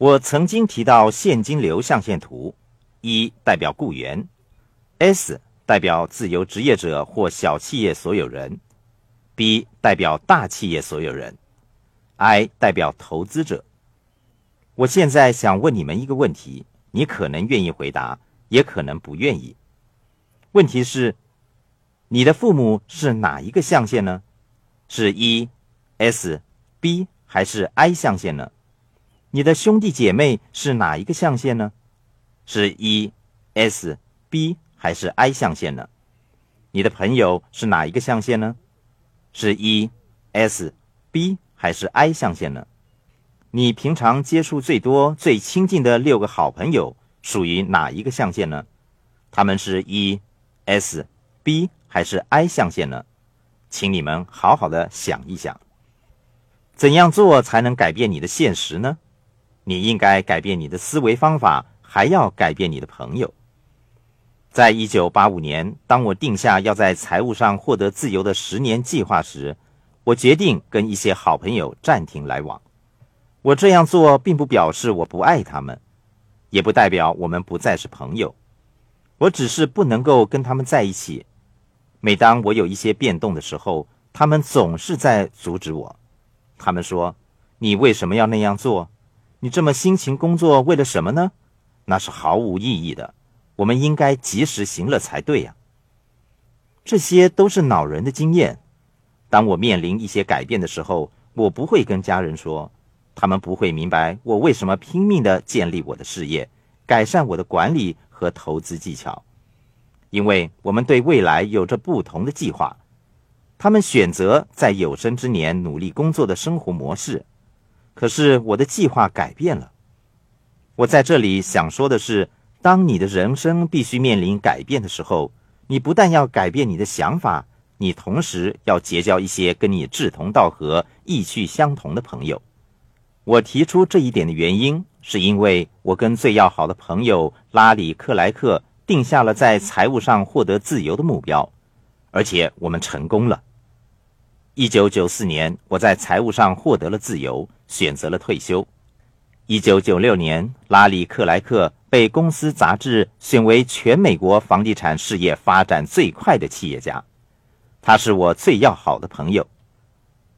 我曾经提到现金流象限图，一代表雇员，S 代表自由职业者或小企业所有人，B 代表大企业所有人，I 代表投资者。我现在想问你们一个问题，你可能愿意回答，也可能不愿意。问题是，你的父母是哪一个象限呢？是一 S、B 还是 I 象限呢？你的兄弟姐妹是哪一个象限呢？是 E、S、B 还是 I 象限呢？你的朋友是哪一个象限呢？是 E、S、B 还是 I 象限呢？你平常接触最多、最亲近的六个好朋友属于哪一个象限呢？他们是 E、S、B 还是 I 象限呢？请你们好好的想一想，怎样做才能改变你的现实呢？你应该改变你的思维方法，还要改变你的朋友。在一九八五年，当我定下要在财务上获得自由的十年计划时，我决定跟一些好朋友暂停来往。我这样做并不表示我不爱他们，也不代表我们不再是朋友。我只是不能够跟他们在一起。每当我有一些变动的时候，他们总是在阻止我。他们说：“你为什么要那样做？你这么辛勤工作为了什么呢？那是毫无意义的。我们应该及时行乐才对呀。”这些都是恼人的经验。当我面临一些改变的时候，我不会跟家人说，他们不会明白我为什么拼命的建立我的事业，改善我的管理和投资技巧。因为我们对未来有着不同的计划，他们选择在有生之年努力工作的生活模式，可是我的计划改变了。我在这里想说的是，当你的人生必须面临改变的时候，你不但要改变你的想法，你同时要结交一些跟你志同道合、意趣相同的朋友。我提出这一点的原因，是因为我跟最要好的朋友拉里·克莱克。定下了在财务上获得自由的目标，而且我们成功了。一九九四年，我在财务上获得了自由，选择了退休。一九九六年，拉里·克莱克被公司杂志选为全美国房地产事业发展最快的企业家。他是我最要好的朋友，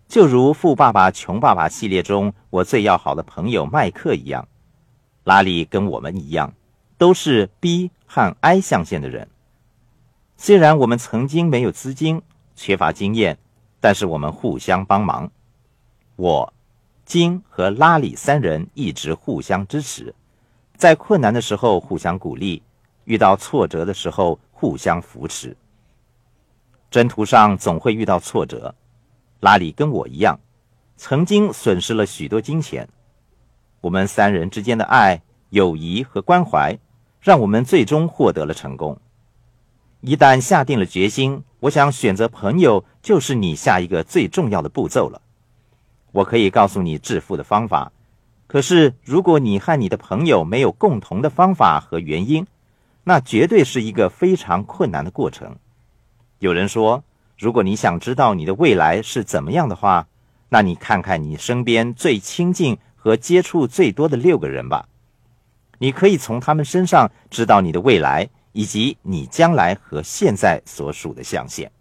就如《富爸爸穷爸爸》系列中我最要好的朋友麦克一样。拉里跟我们一样，都是 B。和 I 象限的人，虽然我们曾经没有资金、缺乏经验，但是我们互相帮忙。我、金和拉里三人一直互相支持，在困难的时候互相鼓励，遇到挫折的时候互相扶持。征途上总会遇到挫折，拉里跟我一样，曾经损失了许多金钱。我们三人之间的爱、友谊和关怀。让我们最终获得了成功。一旦下定了决心，我想选择朋友就是你下一个最重要的步骤了。我可以告诉你致富的方法，可是如果你和你的朋友没有共同的方法和原因，那绝对是一个非常困难的过程。有人说，如果你想知道你的未来是怎么样的话，那你看看你身边最亲近和接触最多的六个人吧。你可以从他们身上知道你的未来，以及你将来和现在所属的象限。